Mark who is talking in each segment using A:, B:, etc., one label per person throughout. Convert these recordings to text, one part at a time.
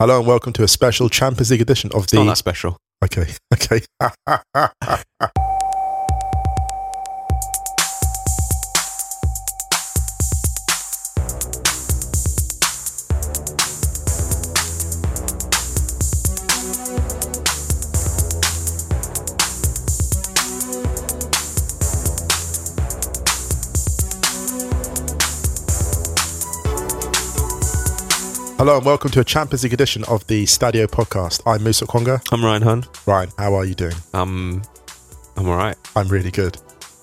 A: Hello and welcome to a special Champions League edition of
B: It's not
A: the.
B: that special.
A: Okay, okay. Hello and welcome to a Champions League edition of the Stadio podcast. I'm Musa Okwonga.
B: I'm Ryan Hunn.
A: Ryan, how are you doing?
B: Um, I'm all right.
A: I'm really good.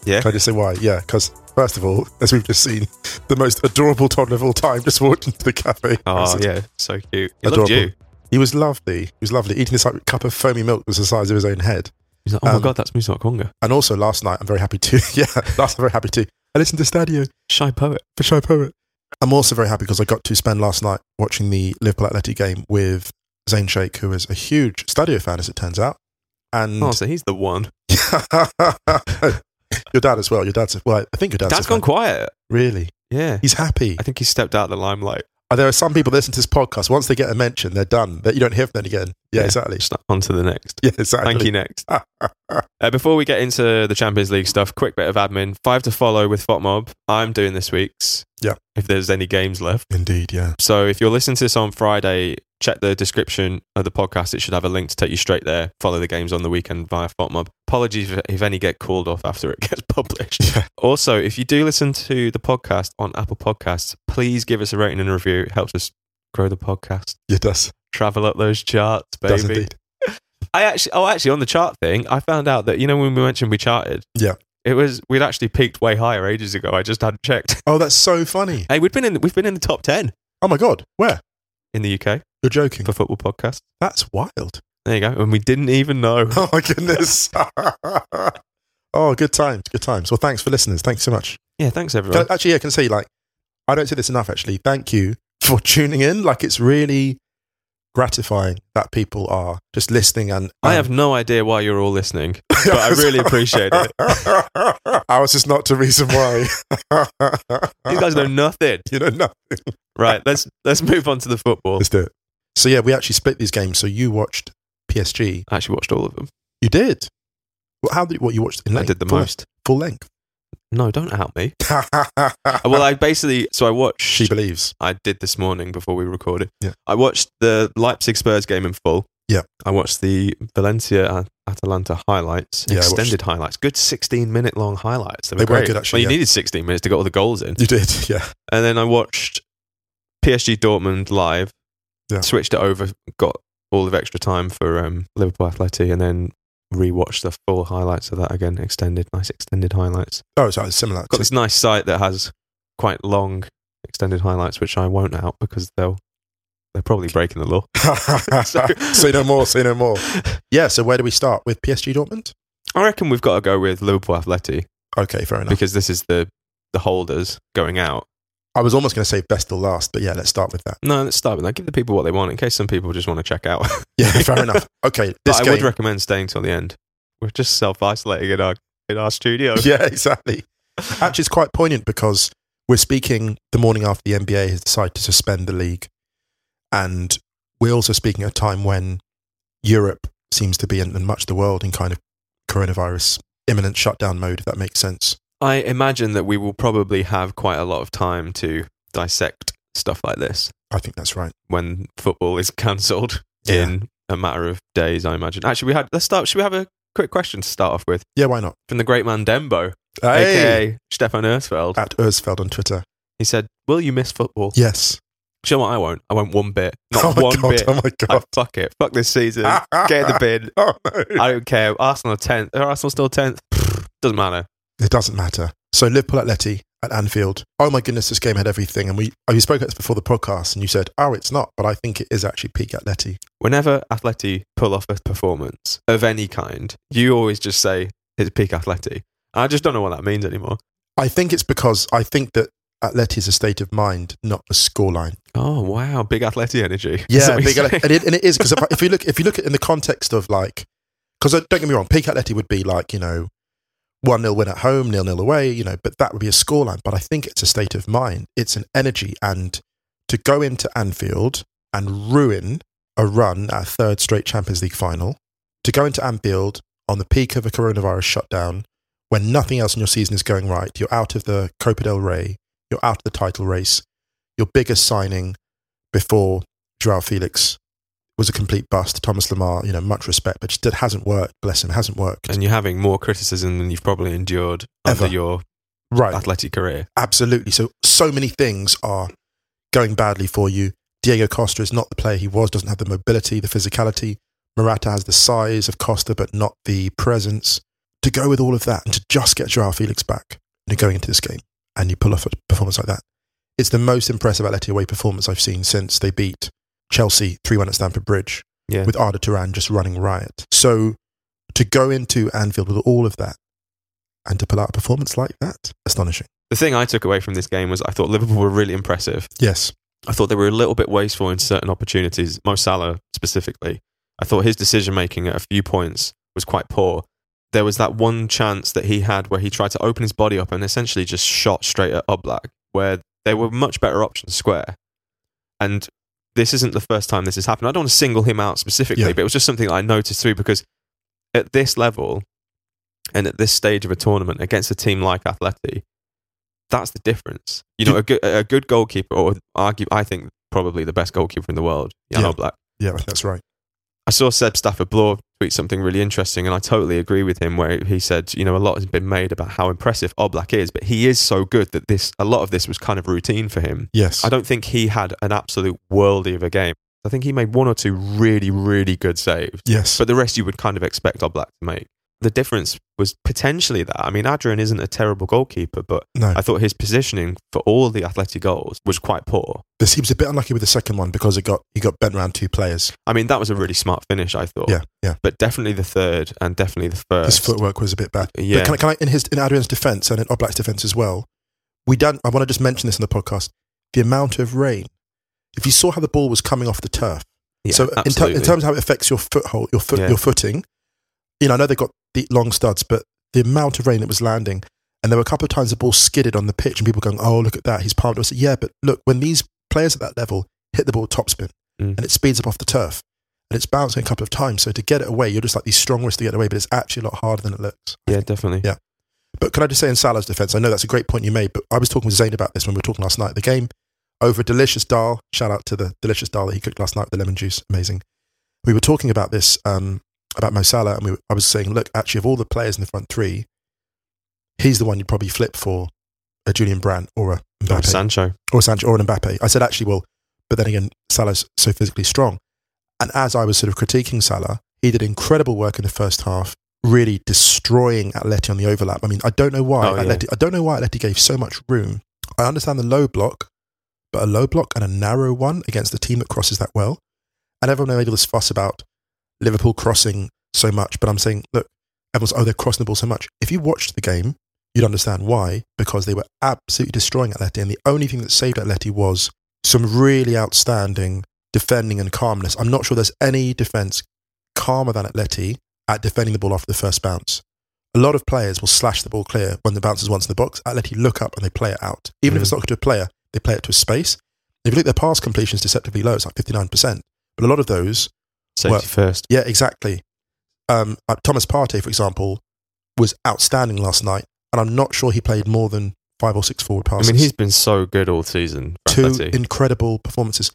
B: Yeah.
A: Can I just say why? Yeah, because first of all, as we've just seen, the most adorable toddler of all time just walked into the cafe.
B: Oh yeah, so cute. He
A: Adorable.
B: you.
A: He was lovely. He was lovely. Eating this like, cup of foamy milk was the size of his own head.
B: He's like, oh
A: Um,
B: my god, that's Musa Okwonga.
A: And also last night, I'm very happy to. Yeah, last night I'm very happy to. I listened to Stadio
B: Shy poet.
A: for Shy Poet. I'm also very happy because I got to spend last night watching the Liverpool Atlético game with Zayn Sheikh, who is a huge Stadio fan, as it turns out. And
B: Oh, so he's the one.
A: your dad as well. Your dad's well. I think your dad's,
B: Dad's
A: a
B: gone quiet.
A: Really,
B: Yeah.
A: he's happy.
B: I think he stepped out of the limelight.
A: Uh, There are some people that listen to this podcast. Once they get a mention, they're done. That you don't hear from them again. Yeah,
B: Yeah.
A: exactly.
B: Just on to the next.
A: Yeah, exactly.
B: Thank you. Next. Uh, before we get into the Champions League stuff, quick bit of admin. Five to follow with FOTMob. I'm doing this week's.
A: Yeah.
B: If there's any games left.
A: Indeed, yeah.
B: So if you're listening to this on Friday, check the description of the podcast. It should have a link to take you straight there. Follow the games on the weekend via FOTMob. Apologies if, if any get called off after it gets published.
A: Yeah.
B: Also, if you do listen to the podcast on Apple Podcasts, please give us a rating and a review. It helps us grow the podcast.
A: It does.
B: Travel up those charts, baby. I actually, oh, actually, on the chart thing, I found out that you know when we mentioned we charted,
A: Yeah.
B: it was we'd actually peaked way higher ages ago. I just hadn't checked.
A: Oh, that's so funny.
B: Hey, we've been in we've been in the top ten
A: Oh my god, where?
B: in the UK
A: You're joking.
B: for football podcasts.
A: That's wild.
B: There you go, and we didn't even know.
A: Oh my goodness. oh, good times, good times. Well, thanks for listeners. Thanks so much.
B: Yeah, thanks everyone.
A: I- actually, yeah, I can say like I don't say this enough. Actually, thank you for tuning in. Like it's really gratifying that people are just listening and.
B: I have no idea why you're all listening, but I really appreciate it.
A: I was just not the reason why.
B: These guys know nothing.
A: you know nothing.
B: Right, let's let's move on to the football.
A: Let's do it. So yeah, we actually split these games. So you watched PSG.
B: I actually watched all of them.
A: You did. Well, how did what you watched in
B: I did the
A: full,
B: most.
A: full length.
B: No, don't out me. Well, I basically so I watched.
A: she believes.
B: I did this morning before we recorded.
A: Yeah.
B: I watched the Leipzig Spurs game in full.
A: Yeah.
B: I watched the Valencia At- Atalanta highlights,
A: Yeah,
B: extended highlights, good 16 minute long highlights. They were,
A: They were
B: great.
A: good, actually,
B: Well, you
A: yeah.
B: needed 16 minutes to get all the goals in.
A: You did, yeah.
B: And then I watched PSG Dortmund live,
A: Yeah.
B: switched it over, got all of extra time for um, Liverpool Atlético, and then rewatched the full highlights of that again, extended, nice extended highlights.
A: Oh, so it's similar.
B: Got this nice site that has quite long extended highlights, which I won't out because they'll they're probably breaking the law. So-
A: say no more. Say no more. Yeah. So where do we start with PSG Dortmund?
B: I reckon we've got to go with Liverpool Atlético
A: Okay, fair enough.
B: because this is the the holders going out.
A: I was almost going to say best till last, but yeah, let's start with that.
B: No, let's start with that. Give the people what they want in case some people just want to check out.
A: Yeah, fair enough. Okay,
B: But
A: this
B: I would recommend staying till the end. We're just self isolating in our in our studio.
A: yeah, exactly. Actually, it's quite poignant because we're speaking the morning after the NBA has decided to suspend the league, and we're also speaking at a time when Europe seems to be, and and much of the world, in kind of coronavirus imminent shutdown mode. If that makes sense.
B: I imagine that we will probably have quite a lot of time to dissect stuff like this
A: I think that's right.
B: when football is cancelled
A: Yeah.
B: in a matter of days. I imagine. Actually, we had. Let's start. Should we have a quick question to start off with
A: Yeah, why not?
B: from the great man Dembo,
A: Hey!
B: aka Stefan Ersfeld?
A: At Ersfeld on Twitter.
B: He said, "Will you miss football?"
A: Yes.
B: Do you know what? I won't. I won't one bit. Not
A: oh
B: one
A: god!
B: bit.
A: Oh my
B: I,
A: god!
B: fuck it. Fuck this season. Get in the bin.
A: oh no!
B: I don't care. Arsenal tenth. Arsenal still tenth? Doesn't matter.
A: It doesn't matter. So Liverpool Atleti at Anfield. Oh my goodness, this game had everything. And we oh, you spoke about this before the podcast, and you said, "Oh, it's not," but I think it is actually peak Atleti.
B: Whenever Atleti pull off a performance of any kind, you always just say it's peak Atleti. I just don't know what that means anymore.
A: I think it's because I think that Atleti is a state of mind, not a scoreline.
B: Oh wow, big Atleti energy.
A: Yeah, big Atleti, and it, and it is because if, if you look if you look at it in the context of like, because uh, don't get me wrong, peak Atleti would be like you know. 1 0 win at home, nil nil away, you know, but that would be a scoreline. But I think it's a state of mind. It's an energy. And to go into Anfield and ruin a run at a third straight Champions League final, to go into Anfield on the peak of a coronavirus shutdown, when nothing else in your season is going right, you're out of the Copa del Rey, you're out of the title race, your biggest signing before Joao Felix was a complete bust. Thomas Lemar, you know, much respect, but just it hasn't worked. Bless him, hasn't worked.
B: And you're having more criticism than you've probably endured over
A: Ever.
B: your
A: Right,
B: athletic career.
A: absolutely. So, so many things are going badly for you. Diego Costa is not the player he was, doesn't have the mobility, the physicality. Morata has the size of Costa, but not the presence. To go with all of that and to just get Joao Felix back and you're going into this game and you pull off a performance like that, it's the most impressive Atleti away performance I've seen since they beat Chelsea 3 1 at Stamford Bridge
B: Yeah.
A: with Arda Turan just running riot. So to go into Anfield with all of that and to pull out a performance like that, astonishing.
B: the thing I took away from this game was I thought Liverpool were really impressive.
A: Yes.
B: I thought they were a little bit wasteful in certain opportunities, Mo Salah specifically. I thought his decision making at a few points was quite poor. There was that one chance that he had where he tried to open his body up and essentially just shot straight at Oblak, where they were much better options square. And this isn't the first time this has happened. I don't want to single him out specifically,
A: Yeah.
B: but it was just something I noticed through because at this level and at this stage of a tournament against a team like Atleti, that's the difference. You know, a good, a good goalkeeper, or argue, I think probably the best goalkeeper in the world, Jan
A: Yeah. Yeah, that's right.
B: I saw Seb Stafford Bloor tweet something really interesting, and I totally agree with him. Where he said, you know, a lot has been made about how impressive Oblak is, but he is so good that this a lot of this was kind of routine for him.
A: Yes.
B: I don't think he had an absolute worldie of a game. I think he made one or two really, really good saves,
A: yes.
B: but the rest you would kind of expect Oblak to make. The difference was potentially that. I mean, Adrian isn't a terrible goalkeeper, but
A: no.
B: I thought his positioning for all the athletic goals was quite poor.
A: This he was a bit unlucky with the second one because it got he got bent around two players.
B: I mean, that was a really smart finish, I thought.
A: Yeah, yeah.
B: But definitely the third and definitely the first.
A: His footwork was a bit bad.
B: Yeah.
A: But can I, can I in his in Adrian's defence and in Oblak's defence as well? We don't. I want to just mention this in the podcast. The amount of rain. If you saw how the ball was coming off the turf,
B: Yeah,
A: so in, ter- in terms of how it affects your foothold, your foot,
B: Yeah.
A: your footing, you know, I know they got the long studs, but the amount of rain that was landing, and there were a couple of times the ball skidded on the pitch, and people going, "Oh, look at that, he's palmed." I said, "Yeah, but look, when these players at that level hit the ball topspin,
B: Mm.
A: and it speeds up off the turf, and it's bouncing a couple of times, so to get it away, you're just like these strong wrists to get it away, but it's actually a lot harder than it looks."
B: yeah, definitely.
A: Yeah. But can I just say in Salah's defence, I know that's a great point you made, but I was talking with Zayn about this when we were talking last night. At the game over a delicious dal. Shout out to the delicious dal that he cooked last night with the lemon juice. Amazing. We were talking about this, um, about Mo Salah, and we, I was saying, look, actually, of all the players in the front three, he's the one you'd probably flip for a Julian Brandt or a
B: Or Sancho.
A: or Sancho or an Mbappe. I said, actually, well, but then again, Salah's so physically strong. And as I was sort of critiquing Salah, he did incredible work in the first half, really destroying Atleti on the overlap. I mean, I don't know why
B: Oh, yeah.
A: I don't know why Atleti gave so much room. I understand the low block, but a low block and a narrow one against a team that crosses that well. And everyone made all this fuss about Liverpool crossing so much, but I'm saying, look, everyone's, oh, they're crossing the ball so much. If you watched the game, you'd understand why, because they were absolutely destroying Atleti. And the only thing that saved Atleti was some really outstanding defending and calmness. I'm not sure there's any defence calmer than Atleti at defending the ball after the first bounce. A lot of players will slash the ball clear when the bounce is once in the box. Atleti look up and they play it out. Even if
B: Mm.
A: it's not to a player, they play it to a space. If you look at their pass completion is deceptively low, it's like 59%. But a lot of those
B: Safety first.
A: yeah, exactly. Um, Thomas Partey, for example, was outstanding last night, and I'm not sure he played more than five or six forward passes.
B: I mean, he's been so good all season.
A: Two
B: Atleti.
A: incredible performances.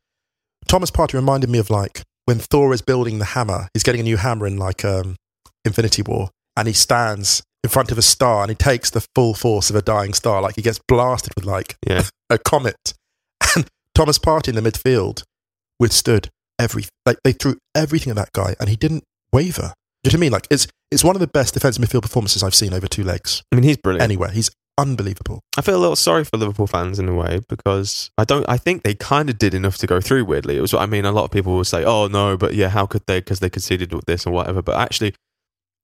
A: Thomas Partey reminded me of like when Thor is building the hammer. He's getting a new hammer in like um, Infinity War, and he stands in front of a star and he takes the full force of a dying star. Like he gets blasted with like
B: yeah.
A: a comet. And Thomas Partey in the midfield withstood every like they threw everything at that guy and he didn't waver. Do you know what I mean? Like it's it's one of the best defensive midfield performances I've seen over two legs
B: I mean, he's brilliant.
A: anywhere. He's unbelievable.
B: I feel a little sorry for Liverpool fans in a way because I don't. I think they kind of did enough to go through. Weirdly, it was. I mean, a lot of people will say, "Oh no," but yeah, how could they? Because they conceded with this or whatever. But actually,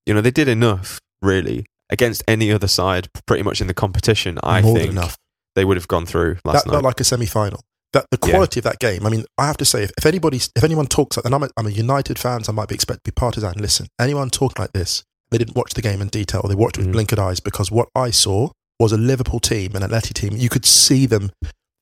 B: you know, they did enough really against any other side, pretty much in the competition. I
A: More
B: think
A: enough.
B: they would have gone through last
A: That
B: night.
A: felt like a semi final. That the
B: Yeah.
A: quality of that game. I mean, I have to say, if, if anybody, if anyone talks, like, and I'm a, I'm a United fan, so I might be expected to be partisan. Listen, anyone talking like this, they didn't watch the game in detail, or they watched it with
B: Mhm.
A: blinkered eyes, because what I saw was a Liverpool team, an Atleti team. You could see them.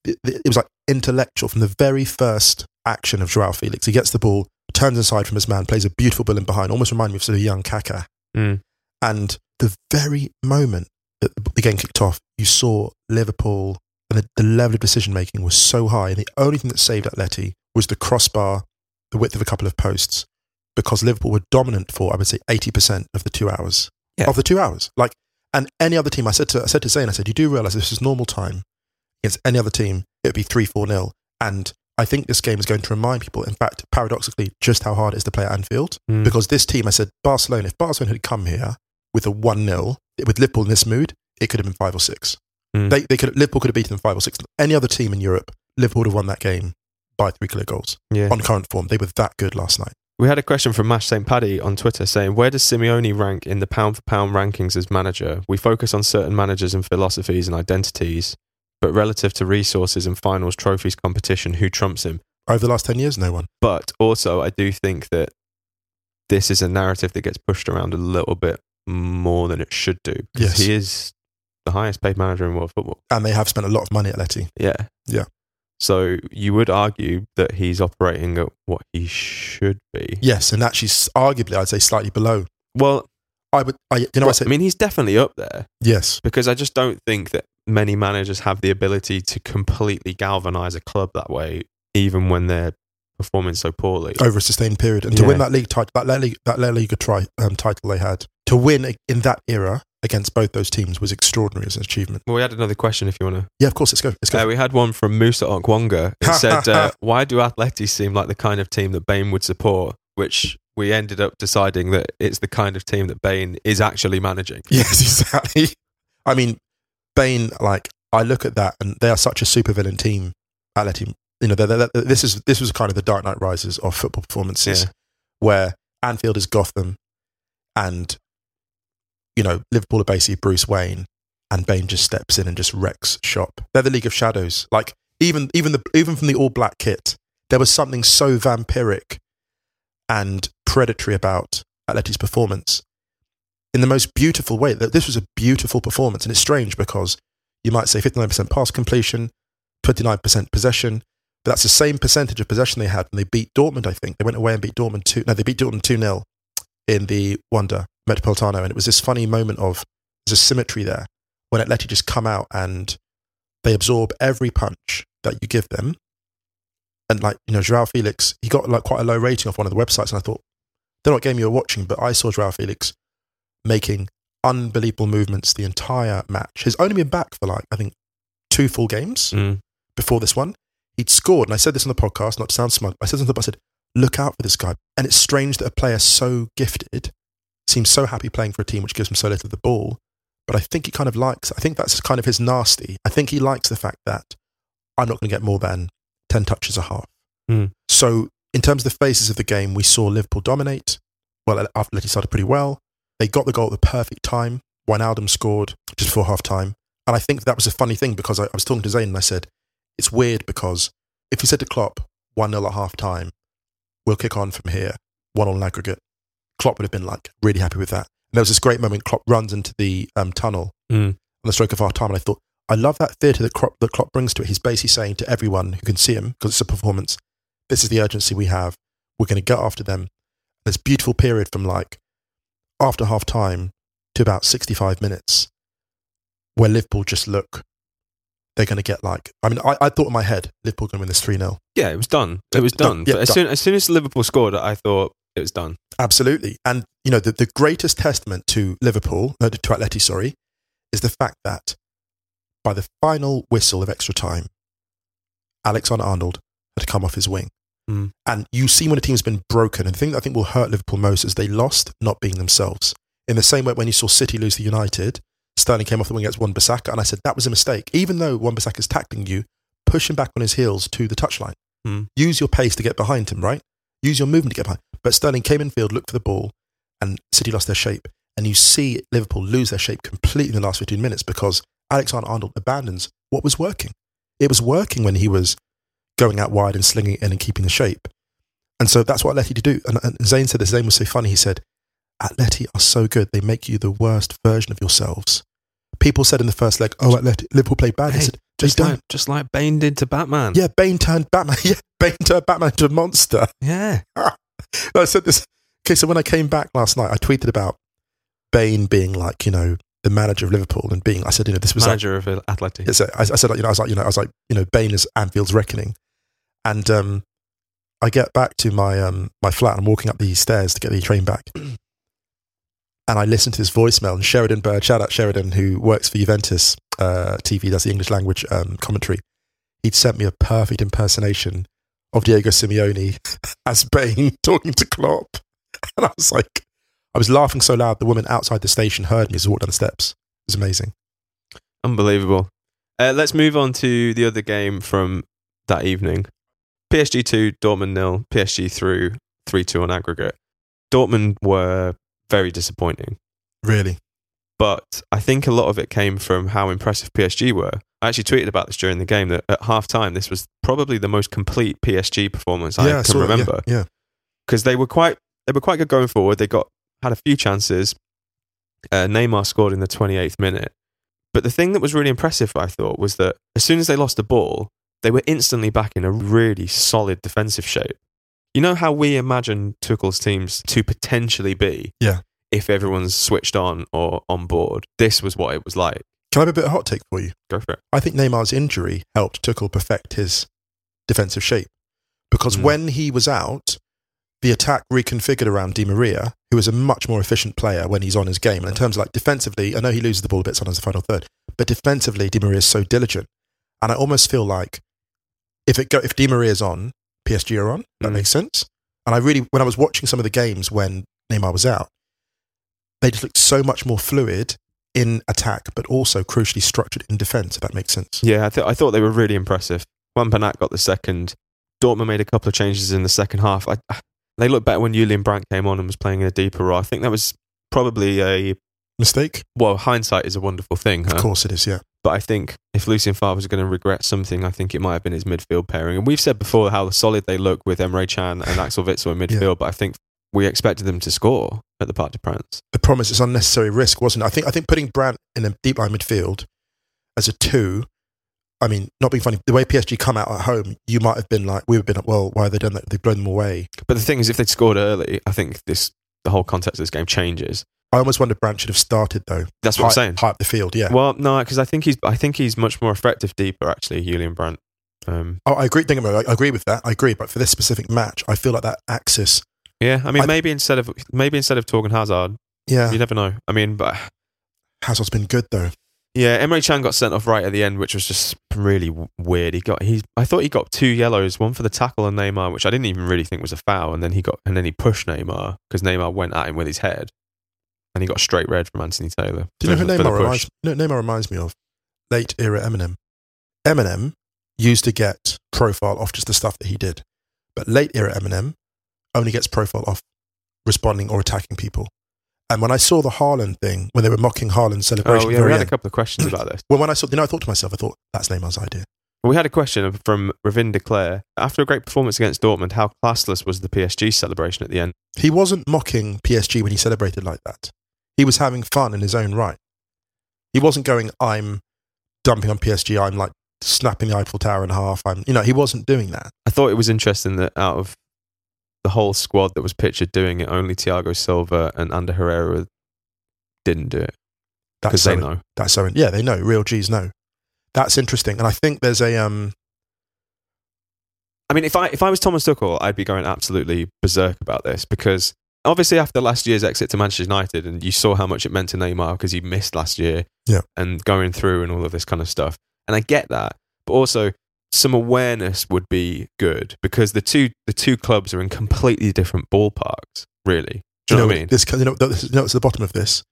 A: It, it was like intellectual from the very first action of Joao Felix. He gets the ball, turns inside from his man, plays a beautiful ball in behind, almost reminded me of sort of young Kaka.
B: Mm.
A: And the very moment that the game kicked off, you saw Liverpool and the, the level of decision making was so high. And the only thing that saved Atleti was the crossbar, the width of a couple of posts, because Liverpool were dominant for, I would say, 80% of the two hours.
B: Yeah.
A: Of the two hours. Like, and any other team, I said to, I said to Zayn, I said, you do realize this is normal time against any other team, it would be 3 4 nil. And I think this game is going to remind people, in fact, paradoxically, just how hard it is to play at Anfield.
B: Mm.
A: Because this team, I said, Barcelona, if Barcelona had come here with a 1 0, with Liverpool in this mood, it could have been 5 or 6.
B: Mm.
A: They, they could, Liverpool could have beaten them 5 or 6. Any other team in Europe, Liverpool would have won that game by three clear goals
B: yeah.
A: on current form. They were that good last night.
B: We had a question from Mash St. Paddy on Twitter saying, Where does Simeone rank in the pound for pound rankings as manager? We focus on certain managers and philosophies and identities, but relative to resources and finals, trophies, competition, who trumps him?
A: Over the last 10 years, no one.
B: But also, I do think that this is a narrative that gets pushed around a little bit more than it should do.
A: Yes.
B: He is the highest paid manager in world football.
A: And they have spent a lot of money Atleti.
B: Yeah.
A: Yeah.
B: So you would argue that he's operating at what he should be.
A: Yes, and actually, arguably, I'd say slightly below.
B: Well,
A: I would, I, you know, I say,
B: I mean, he's definitely up there
A: yes,
B: because I just don't think that many managers have the ability to completely galvanize a club that way, even when they're performing so poorly.
A: over a sustained period. And to
B: Yeah.
A: win that league title, that La Liga, that La Liga tri- um, title they had, to win in that era against both those teams was extraordinary as an achievement.
B: Well, we had another question if you want to.
A: Yeah, of course, let's go. Let's go.
B: Uh, we had one from Musa Okwonga. It said, uh, Why do Atleti seem like the kind of team that Bane would support? Which we ended up deciding that it's the kind of team that Bane is actually managing.
A: Yes, exactly. I mean, Bane, like, I look at that and they are such a supervillain team. Atleti, you know, they're, they're, they're- this is this was kind of the Dark Knight Rises of football performances,
B: Yeah.
A: where Anfield is Gotham, and you know Liverpool are basically Bruce Wayne, and Bane just steps in and just wrecks shop. They're the League of Shadows. Like even even the even from the all black kit, there was something so vampiric and predatory about Atleti's performance in the most beautiful way. That This was a beautiful performance, and it's strange because you might say 59% pass completion, 29% possession, but that's the same percentage of possession they had when they beat Dortmund, I think. They went away and beat Dortmund 2 No, they beat Dortmund 2 0 in the Wanda Metropolitano. And it was this funny moment of there's a symmetry there when Atleti just come out and they absorb every punch that you give them. And like, you know, Joao Felix, he got like quite a low rating off one of the websites. And I thought, they're not game you were watching, but I saw Joao Felix making unbelievable movements the entire match. He's only been back for like, I think, two full games
B: Mm.
A: before this one. He'd scored, and I said this on the podcast, not to sound smug. I said something, I said, look out for this guy. And it's strange that a player so gifted seems so happy playing for a team which gives him so little of the ball. But I think he kind of likes, I think that's kind of his nasty. I think he likes the fact that I'm not going to get more than 10 touches a half.
B: Mm.
A: So, in terms of the phases of the game, we saw Liverpool dominate. Well, after Letty started pretty well. They got the goal at the perfect time. Wijnaldum scored just before half time. And I think that was a funny thing because I, I was talking to Zayn and I said, it's weird because if you said to Klopp, 1 0 at half time, we'll kick on from here, 1 0 in aggregate, Klopp would have been like really happy with that. And there was this great moment, Klopp runs into the um, tunnel
B: Mm.
A: on the stroke of half time. And I thought, I love that theatre that Klopp, that Klopp brings to it. He's basically saying to everyone who can see him, because it's a performance, this is the urgency we have. We're going to go after them. This beautiful period from like after half time to about 65 minutes where Liverpool just look, they're going to get like, I mean, I, I thought in my head, Liverpool going to win this 3 0.
B: Yeah, it was done. It was
A: Done.
B: done.
A: Yeah,
B: But as,
A: done.
B: soon, as soon as Liverpool scored, I thought it was done.
A: Absolutely. And, you know, the, the greatest testament to Liverpool, no, to Atleti, sorry, is the fact that by the final whistle of extra time, Alexander Arnold had come off his wing.
B: Mm.
A: And you see when a team's been broken, and the thing that I think will hurt Liverpool most is they lost not being themselves. In the same way when you saw City lose to United, Sterling came off the wing against Wan Bissaka, and I said that was a mistake. Even though Wan Bissaka is tackling you, push him back on his heels to the touchline.
B: Mm.
A: Use your pace to get behind him, right? Use your movement to get behind. But Sterling came in field, looked for the ball, and City lost their shape. And you see Liverpool lose their shape completely in the last 15 minutes because Alexander Arnold abandons what was working. It was working when he was going out wide and slinging it in and keeping the shape. And so that's what Atleti to do. And, and Zayn said this. Zayn was so funny. He said, Atleti are so good. They make you the worst version of yourselves. People said in the first leg, oh, Atleti, Liverpool played bad. He
B: Hey,
A: said,
B: Just
A: don't.
B: like, just like Bane did to Batman.
A: Yeah, Bane turned Batman. Yeah, Bane turned Batman into a monster.
B: Yeah.
A: I said this. Okay, so when I came back last night, I tweeted about Bane being like, you know, the manager of Liverpool and being. I said, you know, this was like,
B: Manager of Athletic.
A: it's a, I, I said, you know, I was like, you know, I was like, you know, Bane is Anfield's reckoning, and um, I get back to my um my flat. And I'm walking up the stairs to get the train back, and I listen to this voicemail. And Sheridan Bird, shout out Sheridan, who works for Juventus uh, TV, does the English language um, commentary. He'd sent me a perfect impersonation of Diego Simeone as Bane talking to Klopp, and I was like, I was laughing so loud the woman outside the station heard me as I walked down the steps. It was amazing.
B: Unbelievable. Uh, let's move on to the other game from that evening. PSG 2, Dortmund nil. PSG through 3 2 on aggregate. Dortmund were very disappointing,
A: Really,
B: but I think a lot of it came from how impressive PSG were. I actually tweeted about this during the game that at half time, this was probably the most complete PSG performance I
A: yeah,
B: can
A: saw it, yeah,
B: remember.
A: yeah.
B: because they were quite they were quite good going forward. They got had a few chances. Uh, Neymar scored in the 28th minute. But the thing that was really impressive, I thought, was that as soon as they lost the ball, they were instantly back in a really solid defensive shape. You know how we imagine Tuchel's teams to potentially be
A: Yeah.
B: if everyone's switched on or on board. This was what it was like.
A: Can I have a bit of hot take for you?
B: Go for it.
A: I think Neymar's injury helped Tuchel perfect his defensive shape because
B: Mm.
A: when he was out, the attack reconfigured around Di Maria, who is a much more efficient player when he's on his game. And in terms of like defensively, I know he loses the ball a bit sometimes in the final third, but defensively, Di Maria is so diligent. And I almost feel like if it go, if Di Maria's on, PSG are on. That
B: Mm.
A: makes sense. And I really, when I was watching some of the games when Neymar was out, they just looked so much more fluid in attack, but also crucially structured in defence. If that makes sense.
B: Yeah, I, th- I thought they were really impressive. Juan Bernat got the second. Dortmund made a couple of changes in the second half. I, ah, they looked better when Julian Brandt came on and was playing in a deeper role. I think that was probably a
A: Mistake?
B: well. Hindsight is a wonderful thing, huh?
A: Of course it is, yeah.
B: But I think if Lucien Favre was going to regret something, I think it might have been his midfield pairing. And we've said before how solid they look with Emre Can and Axel Witsel in midfield. But I think we expected them to score at the Parc des Princes.
A: The promise is it's unnecessary risk, wasn't it? I think I think putting Brandt in a deep line midfield as a two, I mean, not being funny, the way PSG come out at home, you might have been like, we would have been like, well, why have they done that? They've blown them away.
B: But the thing is, if they'd scored early, I think this the whole context of this game changes.
A: I almost wonder Brandt should have started though.
B: That's what I'm saying.
A: High up the field, yeah.
B: Well, no, because I think he's I think he's much more effective deeper actually, Julian Brandt. Um,
A: Oh, I agree. Think about. I agree with that. I agree. But for this specific match, I feel like that axis.
B: Yeah, I mean
A: I-
B: maybe instead of maybe instead of Thorgan Hazard,
A: Yeah,
B: you never know. I mean, but
A: Hazard's been good though.
B: yeah, Emre Can got sent off right at the end, which was just really w- weird. He got he I thought he got two yellows, one for the tackle on Neymar, which I didn't even really think was a foul, and then he got and then he pushed Neymar because Neymar went at him with his head, and he got straight red from Anthony Taylor.
A: Do you know who Neymar reminds? Know, Neymar reminds me of late era Eminem. Eminem used to get profile off just the stuff that he did, but late era Eminem only gets profile off responding or attacking people. And when I saw the Haaland thing, when they were mocking Haaland's celebration,
B: Oh yeah, we had a couple of questions about this.
A: well, when I saw, you know, I thought to myself, I thought that's Neymar's idea.
B: Well, we had a question from Ravin Declare. After a great performance against Dortmund, how classless was the PSG celebration at the end?
A: He wasn't mocking PSG when he celebrated like that. He was having fun in his own right. He wasn't going, I'm dumping on PSG, I'm like snapping the Eiffel Tower in half. I'm, you know, he wasn't doing that.
B: I thought it was interesting that out of the whole squad that was pictured doing it, only Thiago Silva and Ander Herrera didn't do it
A: That's
B: because
A: so,
B: they know.
A: That's so, yeah, they know. Real G's know. That's interesting. And I think there's a, um,
B: I mean, if I if I was Thomas Tuchel, I'd be going absolutely berserk about this because obviously after last year's exit to Manchester United, and you saw how much it meant to Neymar because he missed last year,
A: Yeah.
B: and going through and all of this kind of stuff, and I get that, but also some awareness would be good because the two the two clubs are in completely different ballparks. Really, do you know what I mean?
A: This, you know, this, you know, at the bottom of this?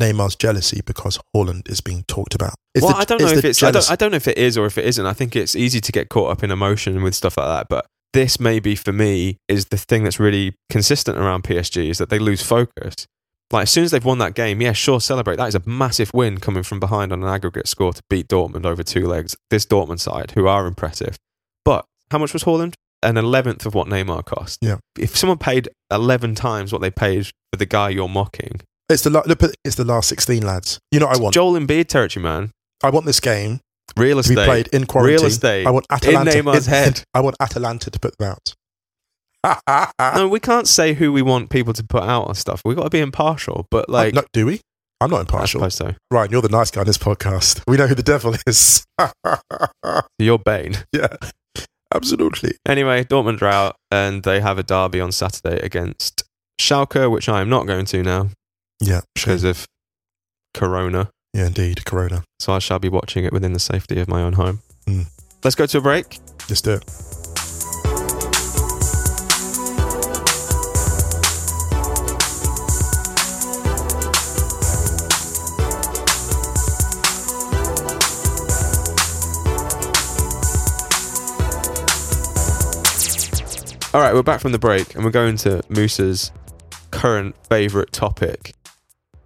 A: Neymar's jealousy because Haaland is being talked about. It's
B: well,
A: the-
B: I don't know if it's. I don't, I don't know if it is or if it isn't. I think it's easy to get caught up in emotion with stuff like that. But this, maybe for me, is the thing that's really consistent around PSG is that they lose focus. Like as soon as they've won that game, yeah, sure, celebrate. That is a massive win coming from behind on an aggregate score to beat Dortmund over two legs. This Dortmund side, who are impressive, but how much was Haaland? An eleventh of what Neymar cost.
A: Yeah.
B: If someone paid eleven times what they paid for the guy you're mocking,
A: It's the look, it's the last sixteen lads. You know what I want?
B: Joel Embiid territory, man.
A: I want this game
B: Real
A: to be
B: estate.
A: played in quarantine.
B: Real estate.
A: I want Atalanta
B: Neymar's head.
A: I want Atalanta to put them out.
B: no, we can't say who we want people to put out on stuff. We've got to be impartial. But like,
A: no, do we? I'm not
B: I
A: impartial.
B: suppose so.
A: Ryan, you're the nice guy on this podcast. We know who the devil is.
B: You're Bane.
A: yeah, absolutely.
B: Anyway, Dortmund are out, and they have a derby on Saturday against Schalke, which I am not going to now
A: Yeah,
B: because
A: sure.
B: of Corona.
A: yeah, indeed. Corona.
B: So I shall be watching it within the safety of my own home.
A: Mm.
B: Let's go to a break.
A: Just do it.
B: All right, we're back from the break, and we're going to Moose's current favourite topic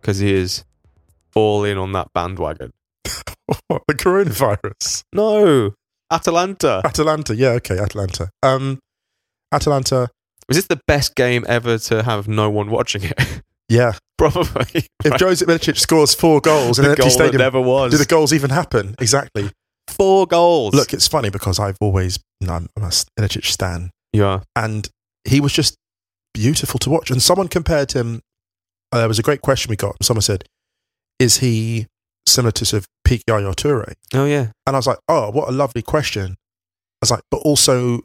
B: because he is all in on that bandwagon.
A: What, the coronavirus.
B: No, Atalanta.
A: Atalanta. Yeah, okay, Atalanta. Um, Atalanta.
B: Was this the best game ever to have no one watching it?
A: Yeah.
B: Probably.
A: If
B: right?
A: Joseph Ilicic scores four goals in
B: the
A: an empty
B: goal
A: stadium,
B: never was.
A: do the goals even happen? Exactly.
B: Four goals.
A: Look, it's funny because I've always, I'm a Ilicic stan,
B: you are.
A: and he was just beautiful to watch. And someone compared him. Uh, there was a great question we got. Someone said, "Is he similar to sort of peak Yaya Toure?"
B: Oh yeah.
A: And I was like, "Oh, what a lovely question." I was like, but also,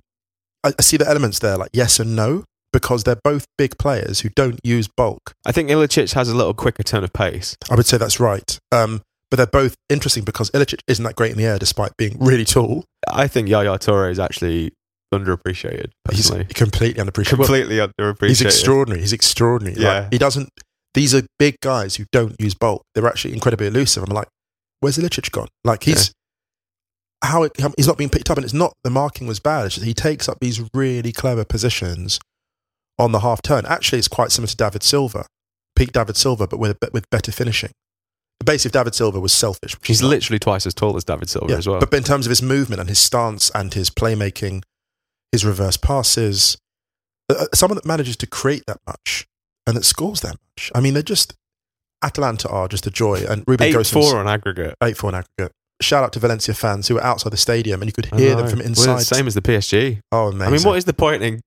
A: I, I see the elements there, like yes and no, because they're both big players who don't use bulk.
B: I think Ilicic has a little quicker turn of pace.
A: I would say that's right. Um, but they're both interesting because Ilicic isn't that great in the air, despite being really tall.
B: I think Yaya Toure is actually underappreciated.
A: He's completely underappreciated.
B: Completely underappreciated.
A: He's extraordinary. He's extraordinary. Like,
B: Yeah.
A: he doesn't. These are big guys who don't use bulk. They're actually incredibly elusive. I'm like, where's the literature gone? Like he's how it, he's not being picked up, and it's not the marking was bad. It's just he takes up these really clever positions on the half turn. Actually, it's quite similar to David Silva, peak David Silva, but with with better finishing. The base of David Silva was selfish.
B: He's literally twice as tall as David Silva
A: yeah,
B: as well.
A: But in terms of his movement and his stance and his playmaking, his reverse passes, uh, someone that manages to create that much and that scores that much. I mean, they're just Atalanta are just a joy. And Robin
B: Eight
A: Gosens,
B: four on aggregate.
A: eight four in aggregate. Shout out to Valencia fans who were outside the stadium and you could hear them from inside.
B: Well, same as the PSG.
A: oh, amazing!
B: I mean, what is the point in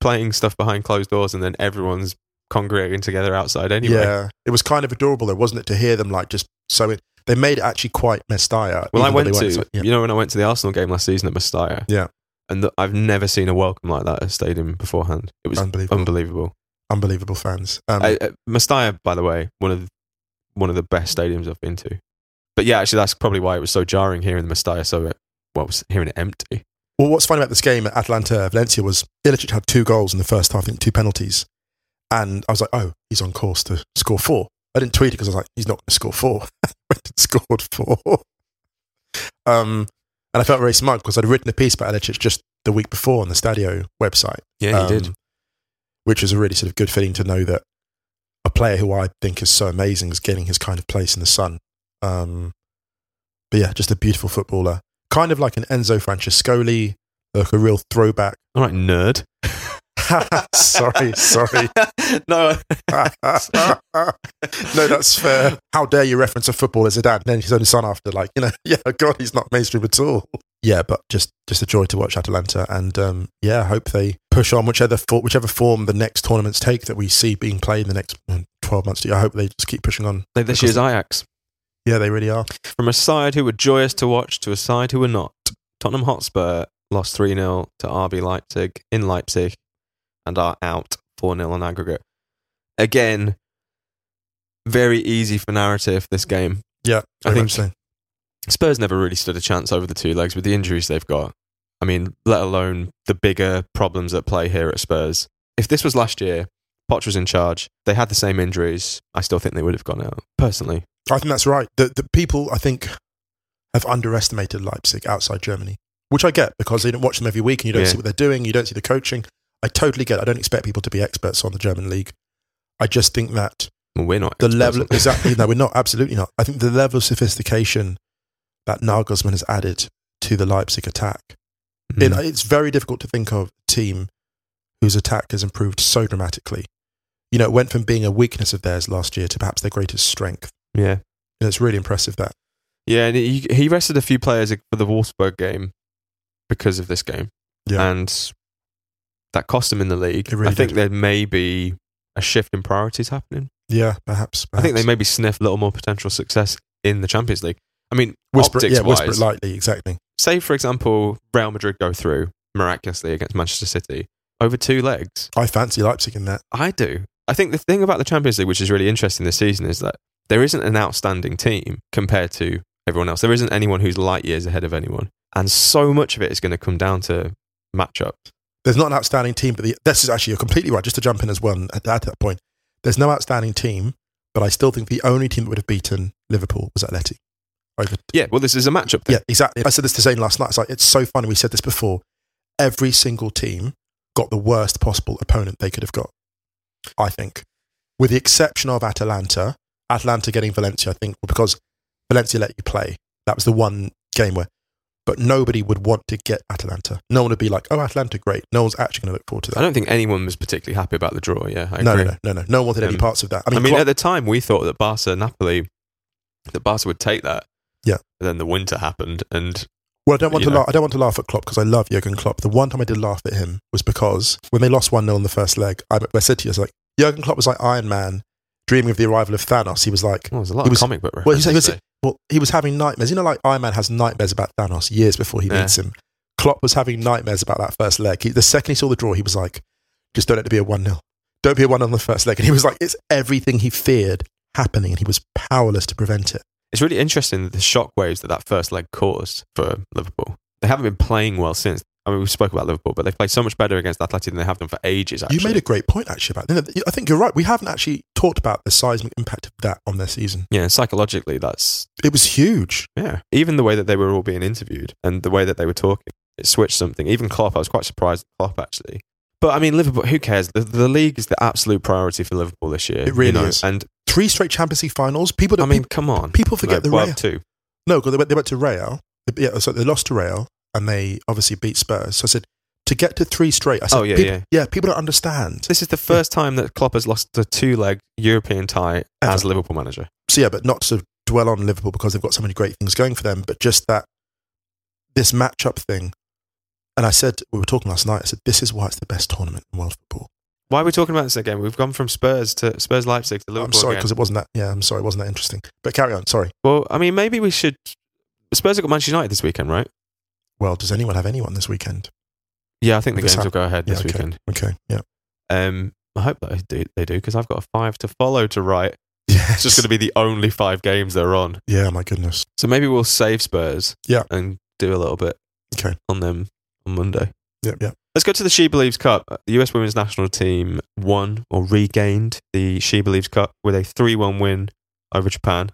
B: playing stuff behind closed doors and then everyone's congregating together outside anyway?
A: Yeah, it was kind of adorable, though, wasn't it, to hear them like just so. It, they made it actually quite Mestalla.
B: Well, I went to,
A: inside- yeah.
B: you know, when I went to the Arsenal game last season at Mestalla.
A: Yeah.
B: And th- I've never seen a welcome like that at a stadium beforehand. It was
A: unbelievable,
B: unbelievable.
A: unbelievable fans. Um,
B: I, uh, Mestalla, by the way, one of the, one of the best stadiums I've been to. But yeah, actually, that's probably why it was so jarring hearing the Mestalla. So, uh, well, was hearing it empty.
A: Well, what's funny about this game at Atalanta Valencia was Ilicic had two goals in the first half, I think two penalties. And I was like, oh, he's on course to score four. I didn't tweet it because I was like, he's not going to score four. Scored four. um, and I felt very smug because I'd written a piece about Ilicic just the week before on the Stadio website.
B: Yeah,
A: um,
B: he did.
A: Which was a really sort of good feeling to know that a player who I think is so amazing is getting his kind of place in the sun. Um, but yeah, just a beautiful footballer. Kind of like an Enzo Francescoli, like a real throwback.
B: All right, nerd.
A: sorry, sorry.
B: no,
A: no, that's fair. How dare you reference a footballer as a dad and then his only son after? Like, you know, yeah, God, he's not mainstream at all. Yeah, but just just a joy to watch Atalanta, and um, yeah, I hope they push on whichever for, whichever form the next tournaments take that we see being played in the next mm, twelve months. I hope they just keep pushing on.
B: like this year's Ajax.
A: Yeah, they really are.
B: From a side who were joyous to watch to a side who were not. Tottenham Hotspur lost 3 0 to RB Leipzig in Leipzig and are out 4 0 on aggregate. Again, very easy for narrative this game.
A: Yeah,
B: I think-
A: so.
B: Spurs never really stood a chance over the two legs with the injuries they've got. I mean, let alone the bigger problems at play here at Spurs. If this was last year, Poch was in charge, they had the same injuries, I still think they would have gone out, personally.
A: I think that's right. The, the people, I think, have underestimated Leipzig outside Germany, which I get because you don't watch them every week and you don't
B: Yeah.
A: see what they're doing, you don't see the coaching. I totally get it. I don't expect people to be experts on the German league. I just think that
B: Well, we're not.
A: the level, exactly, no, we're not, absolutely not. I think the level of sophistication that Nagelsmann has added to the Leipzig attack,
B: Mm.
A: it, it's very difficult to think of a team whose attack has improved so dramatically. You know, it went from being a weakness of theirs last year to perhaps their greatest strength.
B: yeah.
A: And it's really impressive that.
B: Yeah, and he, he rested a few players for the Wolfsburg game because of this game.
A: Yeah.
B: And that cost them in the league.
A: Really
B: I think
A: did.
B: there may be a shift in priorities happening.
A: Yeah, perhaps.
B: I think they maybe sniff a little more potential success in the Champions League. I mean,
A: whisper,
B: optics
A: yeah, whisper
B: wise,
A: it lightly. Exactly.
B: say for example, Real Madrid go through miraculously against Manchester City over two legs.
A: I fancy Leipzig in that.
B: I do. I think the thing about the Champions League, which is really interesting this season, is that there isn't an outstanding team compared to everyone else. There isn't anyone who's light years ahead of anyone, and so much of it is going to come down to matchup.
A: There's not an outstanding team, but the, this is actually you're completely right. Just to jump in as well at, add to that point, there's no outstanding team, but I still think the only team that would have beaten Liverpool was Atleti. Over, uh,
B: Yeah, well, this is a matchup. Thing.
A: yeah, exactly. I said this to Zayn last night. It's like it's so funny. We said this before. Every single team got the worst possible opponent they could have got. I think, with the exception of Atalanta, Atalanta getting Valencia, I think because Valencia let you play. That was the one game where, but nobody would want to get Atalanta. No one would be like, "Oh, Atalanta, great." No one's actually going to look forward to that.
B: I don't think anyone was particularly happy about the draw. Yeah, I
A: no,
B: agree.
A: no, no, no, no. No one wanted any
B: Um,
A: parts of that. I
B: I
A: mean,
B: mean,
A: Klopp-
B: at the time, we thought that Barca, Napoli, that Barca would take that.
A: Yeah.
B: But then the winter happened, and
A: Well, I don't want to laugh. I don't want to laugh at Klopp because I love Jurgen Klopp. The one time I did laugh at him was because when they lost one 0 in the first leg, I, I said to you, I was like, Jurgen Klopp was like Iron Man, dreaming of the arrival of Thanos. He was like,
B: well, there's a lot of
A: was-
B: comic book
A: well, he was, he was-. Well, he was having nightmares. You know, like Iron Man has nightmares about Thanos years before he
B: Yeah.
A: meets him. Klopp was having nightmares about that first leg. He, the second he saw the draw, he was like, just don't let it be a one 0 Don't be a one 0 on the first leg. And he was like, it's everything he feared happening, and he was powerless to prevent it.
B: It's really interesting the shockwaves that that first leg caused for Liverpool. They haven't been playing well since. I mean, we spoke about Liverpool, but they've played so much better against Atleti than they have done for ages. Actually,
A: You made a great point actually about. that. I think you're right. We haven't actually talked about the seismic impact of that on their season.
B: yeah. Psychologically, that's
A: It was huge.
B: yeah. Even the way that they were all being interviewed and the way that they were talking, it switched something. Even Klopp, I was quite surprised. at Klopp actually. But I mean, Liverpool. Who cares? The, the league is the absolute priority for Liverpool this year.
A: It really
B: you know?
A: is.
B: And
A: Three straight Champions League finals. People,
B: I mean,
A: people,
B: come on.
A: people forget
B: No,
A: the
B: well,
A: Real.
B: two.
A: No, because they went, they went to Real. Yeah, so they lost to Real and they obviously beat Spurs. So I said to get to three straight. I said,
B: Oh, yeah,
A: people,
B: yeah.
A: people don't understand.
B: This is the first time that Klopp has lost a two-leg European tie
A: Ever.
B: as Liverpool manager.
A: So yeah, but not to dwell on Liverpool because they've got so many great things going for them, but just that this matchup thing. And I said we were talking last night. I said this is why it's the best tournament in world football.
B: Why are we talking about this again? We've gone from Spurs to Spurs Leipzig to Liverpool.
A: I'm sorry because it wasn't that. Yeah, I'm sorry, it wasn't that interesting. But carry on. Sorry.
B: Well, I mean, maybe we should. Spurs have got Manchester United this weekend, right?
A: Well, does anyone have anyone this weekend?
B: Yeah, I think the
A: This
B: games
A: hap-
B: will go ahead
A: Yeah,
B: this
A: okay.
B: weekend.
A: Okay. Yeah.
B: Um, I hope that they do. They do because I've got a five to follow to write.
A: Yeah.
B: It's just going to be the only five games they're on.
A: Yeah. My goodness.
B: So maybe we'll save Spurs.
A: Yeah.
B: and do a little bit.
A: Okay.
B: on them on Monday.
A: Yeah. Yeah.
B: Let's go to the She Believes Cup. The US women's national team won or regained the She Believes Cup with a 3 1 win over Japan.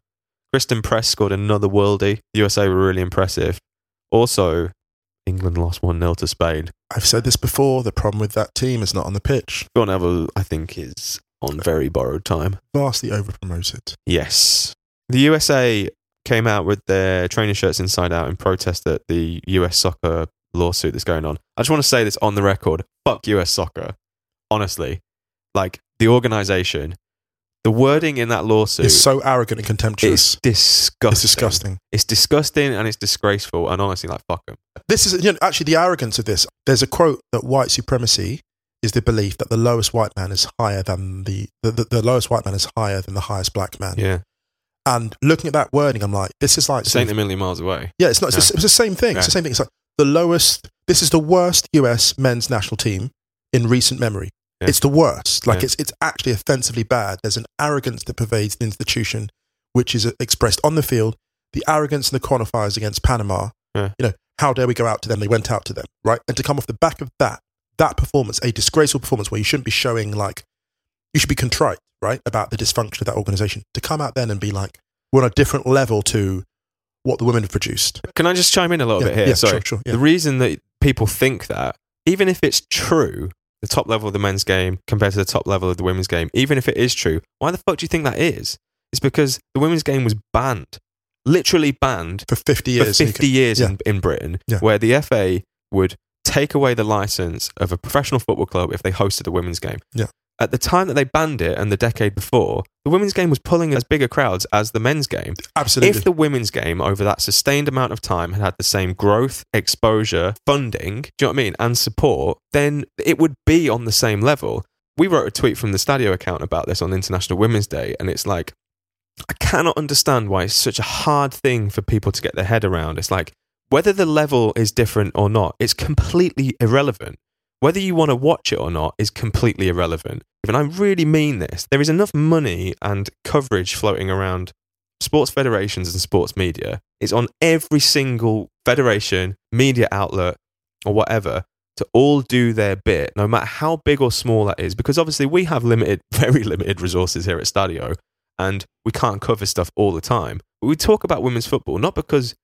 B: Christen Press scored another worldie. The USA were really impressive. Also, England lost 1 0 to Spain.
A: I've said this before. The problem with that team is not on the pitch.
B: Phil Neville, I think, is on very borrowed time.
A: Vastly overpromoted.
B: Yes. The USA came out with their training shirts inside out in protest at the US soccer lawsuit that's going on. I just want to say this on the record. Fuck US soccer. Honestly. Like the organization, the wording in that lawsuit
A: is so arrogant and contemptuous.
B: is disgusting.
A: It's disgusting.
B: It's disgusting and it's disgraceful and honestly like fuck them.
A: This is you know, actually the arrogance of this. There's a quote that white supremacy is the belief that the lowest white man is higher than the the, the, the lowest white man is higher than the highest black man.
B: Yeah.
A: And looking at that wording, I'm like, this is like
B: This ain't a million miles away.
A: yeah, it's not. It's, the, it's the same thing. It's the same thing. It's like the lowest. This is the worst U.S. men's national team in recent memory.
B: Yeah.
A: It's the worst. Like
B: Yeah.
A: it's it's actually offensively bad. There's an arrogance that pervades the institution, which is uh, expressed on the field. The arrogance and the qualifiers against Panama.
B: Yeah.
A: You know, how dare we go out to them? They went out to them, right? And to come off the back of that, that performance, a disgraceful performance where you shouldn't be showing like, you should be contrite, right, about the dysfunction of that organization. To come out then and be like, we're on a different level to what the women have produced.
B: Can I just chime in a little
A: Yeah,
B: bit here?
A: yeah,
B: Sorry.
A: sure, sure, yeah.
B: The reason that people think that, even if it's true, the top level of the men's game compared to the top level of the women's game, even if it is true, why the fuck do you think that is? It's because the women's game was banned, literally banned
A: For 50 years.
B: for 50
A: can-
B: years
A: yeah.
B: in, in Britain,
A: Yeah.
B: where the FA would take away the license of a professional football club if they hosted a women's game.
A: Yeah.
B: At the time that they banned it and the decade before, the women's game was pulling as bigger crowds as the men's game.
A: Absolutely.
B: If the women's game over that sustained amount of time had had the same growth, exposure, funding, do you know what I mean, and support, then it would be on the same level. We wrote a tweet from the Stadio account about this on International Women's Day, and it's like, I cannot understand why it's such a hard thing for people to get their head around. It's like, whether the level is different or not, it's completely irrelevant. Whether you want to watch it or not is completely irrelevant. And I really mean this. There is enough money and coverage floating around sports federations and sports media. It's on every single federation, media outlet, or whatever to all do their bit, no matter how big or small that is. Because obviously, we have limited, very limited resources here at Stadio, and we can't cover stuff all the time. But we talk about women's football not because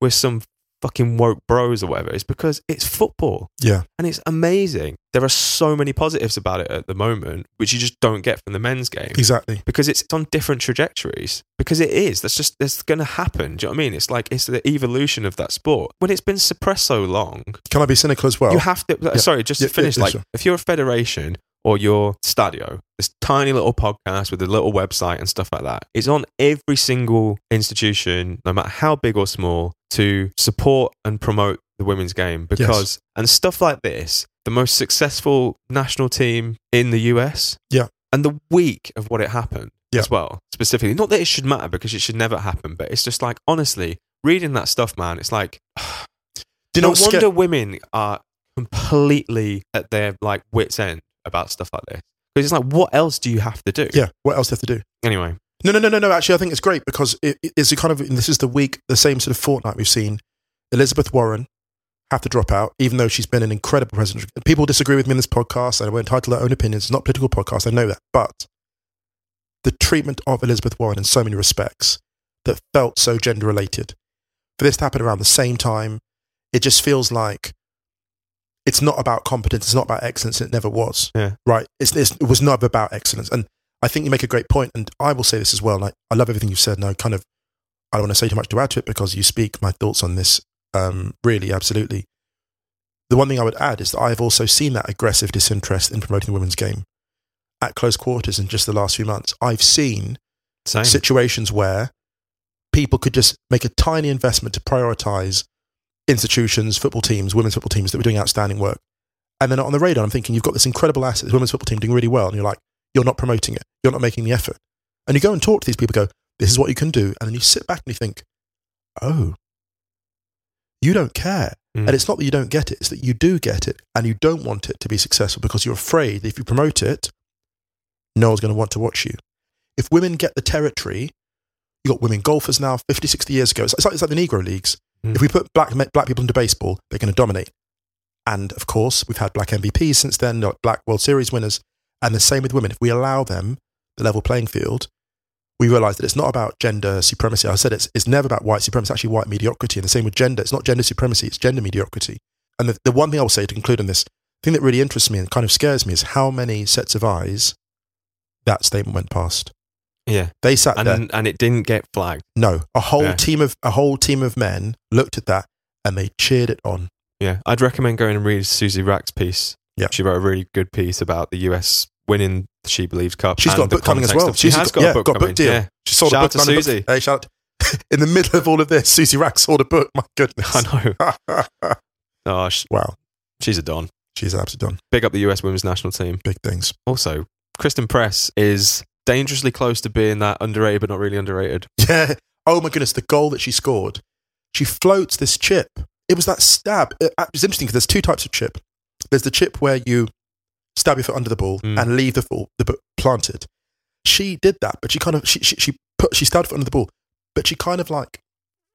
B: we're some fucking woke bros or whatever. It's because it's football.
A: Yeah.
B: And it's amazing. There are so many positives about it at the moment, which you just don't get from the men's game.
A: Exactly.
B: Because it's on different trajectories. Because it is. That's just that's gonna happen. Do you know what I mean? It's like it's the evolution of that sport. When it's been suppressed so long,
A: Can I be cynical as well?
B: you have to
A: Yeah.
B: sorry, just
A: Yeah,
B: to finish,
A: yeah,
B: like
A: sure.
B: if you're a federation or your stadio, this tiny little podcast with a little website and stuff like that, it's on every single institution, no matter how big or small, to support and promote the women's game because and stuff like this, the most successful national team in the US.
A: Yeah.
B: And the week of what it happened
A: Yeah.
B: as well, specifically. Not that it should matter because it should never happen, but it's just like honestly, reading that stuff, man, it's like
A: Do
B: no
A: what's sca-
B: wonder women are completely at their like wits end about stuff like this. Because it's like, what else do you have to do?
A: Yeah. What else do you have to do?
B: Anyway,
A: No, no, no, no, no. Actually, I think it's great because it, it's a kind of, this is the week, the same sort of fortnight we've seen Elizabeth Warren have to drop out, even though she's been an incredible president. People disagree with me in this podcast, and we're entitled to their own opinions. It's not a political podcast, I know that. But the treatment of Elizabeth Warren in so many respects that felt so gender related, for this to happen around the same time, it just feels like it's not about competence, it's not about excellence, it never was.
B: Yeah.
A: Right? It's, it's, it was never about excellence. And I think you make a great point, and I will say this as well. I, I love everything you've said, and I kind of I don't want to say too much to add to it because you speak my thoughts on this. Um, really, absolutely. The one thing I would add is that I have also seen that aggressive disinterest in promoting the women's game at close quarters in just the last few months. I've seen
B: same.
A: situations where people could just make a tiny investment to prioritize institutions, football teams, women's football teams that were doing outstanding work. And they're not on the radar. I'm thinking, you've got this incredible asset, this women's football team doing really well. And you're like, you're not promoting it. You're not making the effort. And you go and talk to these people, go, this is what you can do. And then you sit back and you think, oh, you don't care.
B: Mm.
A: And it's not that you don't get it, it's that you do get it and you don't want it to be successful because you're afraid that if you promote it, no one's going to want to watch you. If women get the territory, you got women golfers now 50, 60 years ago. It's like, it's like the Negro Leagues.
B: Mm.
A: If we put black, black people into baseball, they're going to dominate. And of course, we've had black MVPs since then, black World Series winners. And the same with women. If we allow them the level playing field, we realize that it's not about gender supremacy. I said it's, it's never about white supremacy, it's actually white mediocrity. And the same with gender. It's not gender supremacy, it's gender mediocrity. And the, the one thing I will say to conclude on this, thing that really interests me and kind of scares me is how many sets of eyes that statement went past.
B: Yeah.
A: They sat there.
B: And, and it didn't get flagged.
A: No, a whole
B: Yeah.
A: team of a whole team of men looked at that and they cheered it on.
B: Yeah. I'd recommend going and read Susie Wrack's piece.
A: Yeah.
B: She wrote a really good piece about the US winning the SheBelieves Cup.
A: She's got a book coming as well.
B: she
A: She's
B: has got,
A: yeah,
B: a book
A: got a
B: coming.
A: book deal.
B: Yeah.
A: She sold
B: Shout
A: a
B: out to
A: none of the
B: Susie.
A: book- Hey, shout out. In the middle of all of this, Susie Wrack sold a book. My goodness.
B: I know. Oh, sh-
A: wow.
B: she's a don.
A: She's absolutely done.
B: Big up the US women's national team.
A: Big things.
B: Also, Christen Press is dangerously close to being that underrated but not really underrated.
A: Yeah. Oh my goodness, the goal that she scored. She floats this chip. It was that stab. Uh, uh, it, it interesting because there's two types of chip. There's the chip where you stab your foot under the ball
B: Mm.
A: and leave the ball the planted. She did that, but she kind of she she, she put she stabbed her foot under the ball, but she kind of like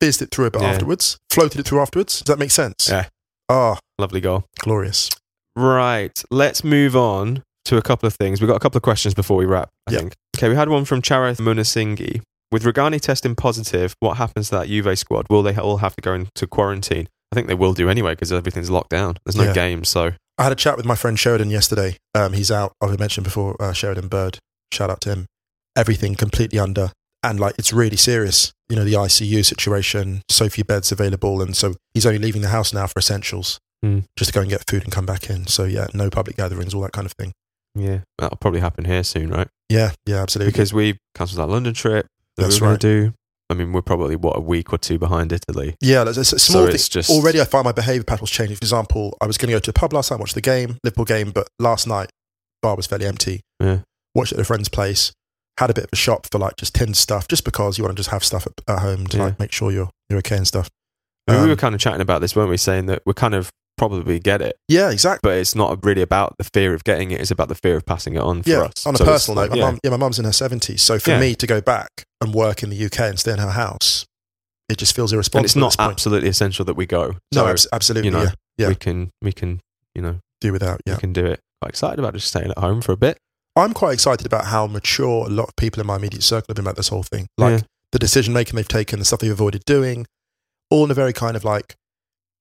A: fizzed it through a bit
B: Yeah.
A: afterwards, floated it through afterwards. Does that make sense?
B: Yeah.
A: Oh,
B: Lovely goal.
A: glorious.
B: Right. Let's move on to a couple of things. We've got a couple of questions before we wrap, I
A: Yeah.
B: think. Okay, we had one from Charith Munasinghe. With Rugani testing positive, what happens to that Juve squad? Will they all have to go into quarantine? I think they will do anyway because everything's locked down. There's no
A: Yeah.
B: games, so
A: I had a chat with my friend Sheridan yesterday. Um, he's out. I've mentioned before, uh, Sheridan Bird. Shout out to him. Everything completely under, and like it's really serious. You know, the ICU situation, so few beds available, and so he's only leaving the house now for essentials,
B: Hmm.
A: just to go and get food and come back in. So yeah, no public gatherings, all that kind of thing.
B: Yeah, that'll probably happen here soon, right?
A: Yeah, yeah, absolutely.
B: Because we cancelled that London trip. That
A: That's
B: we were
A: right.
B: going to do. I mean, we're probably what a week or two behind Italy.
A: Yeah, there's a small
B: So
A: thing.
B: it's just-
A: Already, I find my behaviour patterns changing. For example, I was going to go to a pub last night, watch the game, Liverpool game, but last night bar was fairly empty.
B: Yeah.
A: Watched at a friend's place. Had a bit of a shop for like just tin stuff, just because you want to just have stuff at, at home to
B: Yeah.
A: like make sure you're you're okay and stuff.
B: I mean, we
A: Um,
B: were kind of chatting about this, weren't we? Saying that we're kind of probably get it,
A: Yeah, exactly.
B: but it's not really about the fear of getting it. It's about the fear of passing it on for
A: Yeah,
B: us.
A: on a
B: So
A: personal note, my
B: yeah.
A: mum, yeah, my mum's in her seventies, so for
B: Yeah.
A: me to go back and work in the UK and stay in her house, it just feels irresponsible.
B: and it's not absolutely essential that we go.
A: no,
B: So,
A: abs- absolutely,
B: you know,
A: yeah, yeah.
B: we can, we can, you know,
A: do without. Yeah,
B: we can do it. Quite excited about just staying at home for a bit.
A: I'm quite excited about how mature a lot of people in my immediate circle have been about this whole thing. Like the decision making they've taken, the stuff they've avoided doing, all in a very kind of like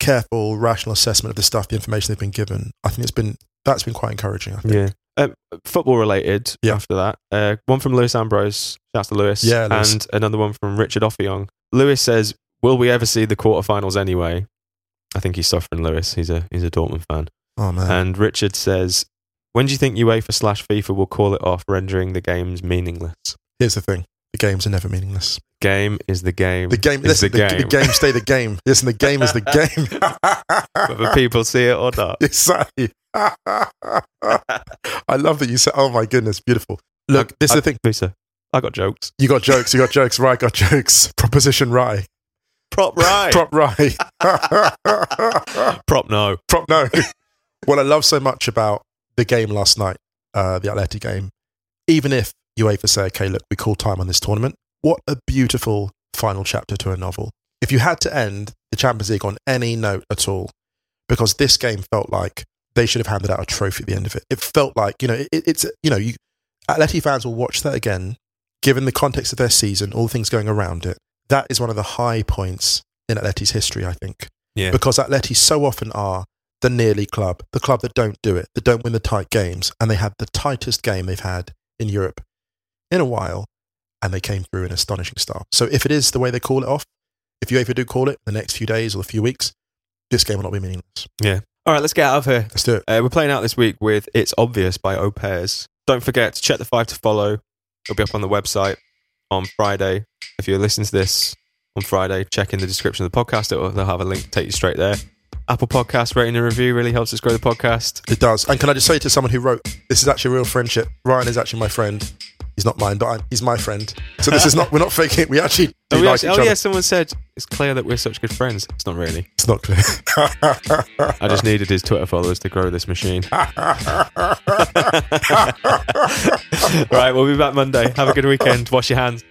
A: careful, rational assessment of the stuff, the information they've been given. I think it's been that's been quite encouraging. I think.
B: Yeah. Um, football related
A: Yeah.
B: after that. Uh, one from Lewis Ambrose. Shouts to Lewis.
A: Yeah, Lewis.
B: And another one from Richard Offiong. Lewis says, Will we ever see the quarterfinals anyway? I think he's suffering, Lewis. He's a he's a Dortmund fan.
A: Oh man,
B: And Richard says, When do you think UEFA slash FIFA will call it off, rendering the games meaningless?
A: here's the thing: the games are never meaningless.
B: Game is the game.
A: The game,
B: is
A: listen,
B: the
A: the,
B: game.
A: the game stay the game. Listen, the game is the game.
B: Whether people see it or not.
A: exactly. I love that you said. Oh my goodness, beautiful. Look, this is
B: I-
A: the thing.
B: Lisa, I got jokes.
A: You got jokes. You got jokes. Right, got jokes. Proposition right.
B: Prop right.
A: Prop right.
B: Prop no.
A: Prop no. what I love so much about the game last night, uh, the Atleti game, even if UEFA say, okay, look, we call time on this tournament, what a beautiful final chapter to a novel. If you had to end the Champions League on any note at all, because this game felt like they should have handed out a trophy at the end of it. It felt like, you know, it, it's, you know, you, Atleti fans will watch that again, given the context of their season, all the things going around it. That is one of the high points in Atleti's history, I think
B: Yeah.
A: because Atleti so often are the nearly club, the club that don't do it, that don't win the tight games, and they had the tightest game they've had in Europe in a while, and they came through in astonishing style. So if it is the way they call it off, if you ever do call it the next few days or a few weeks, this game will not be meaningless. Yeah.
B: All right, let's get out of here.
A: Let's do it.
B: Uh, we're playing out this week with It's Obvious by Au Pairs. Don't forget to check the five to follow. It'll be up on the website on Friday. If you're listening to this on Friday, check in the description of the podcast. It'll, they'll have a link to take you straight there. Apple Podcast rating and review really helps us grow the podcast.
A: It does. And can I just say to someone who wrote, this is actually a real friendship. Ryan is actually my friend. He's not mine, but I'm, he's my friend. So this is not, we're not faking it. We actually oh, do
B: Oh, we
A: like
B: actually-
A: each
B: oh
A: other.
B: yeah, someone said it's clear that we're such good friends. It's not really.
A: It's not clear.
B: I just needed his Twitter followers to grow this machine. right, we'll be back Monday. Have a good weekend. Wash your hands.